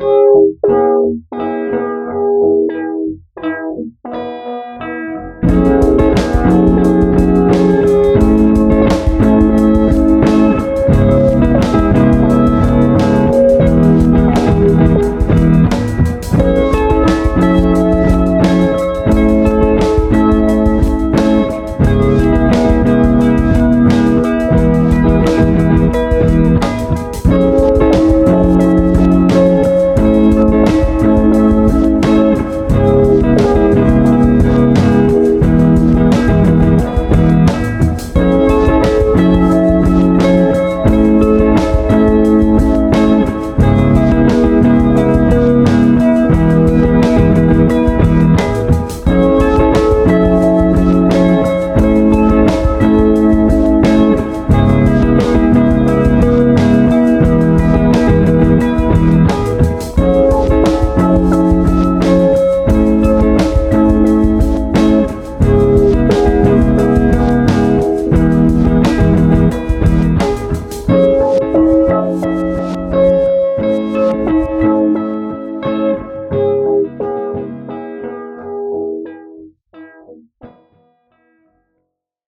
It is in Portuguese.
Música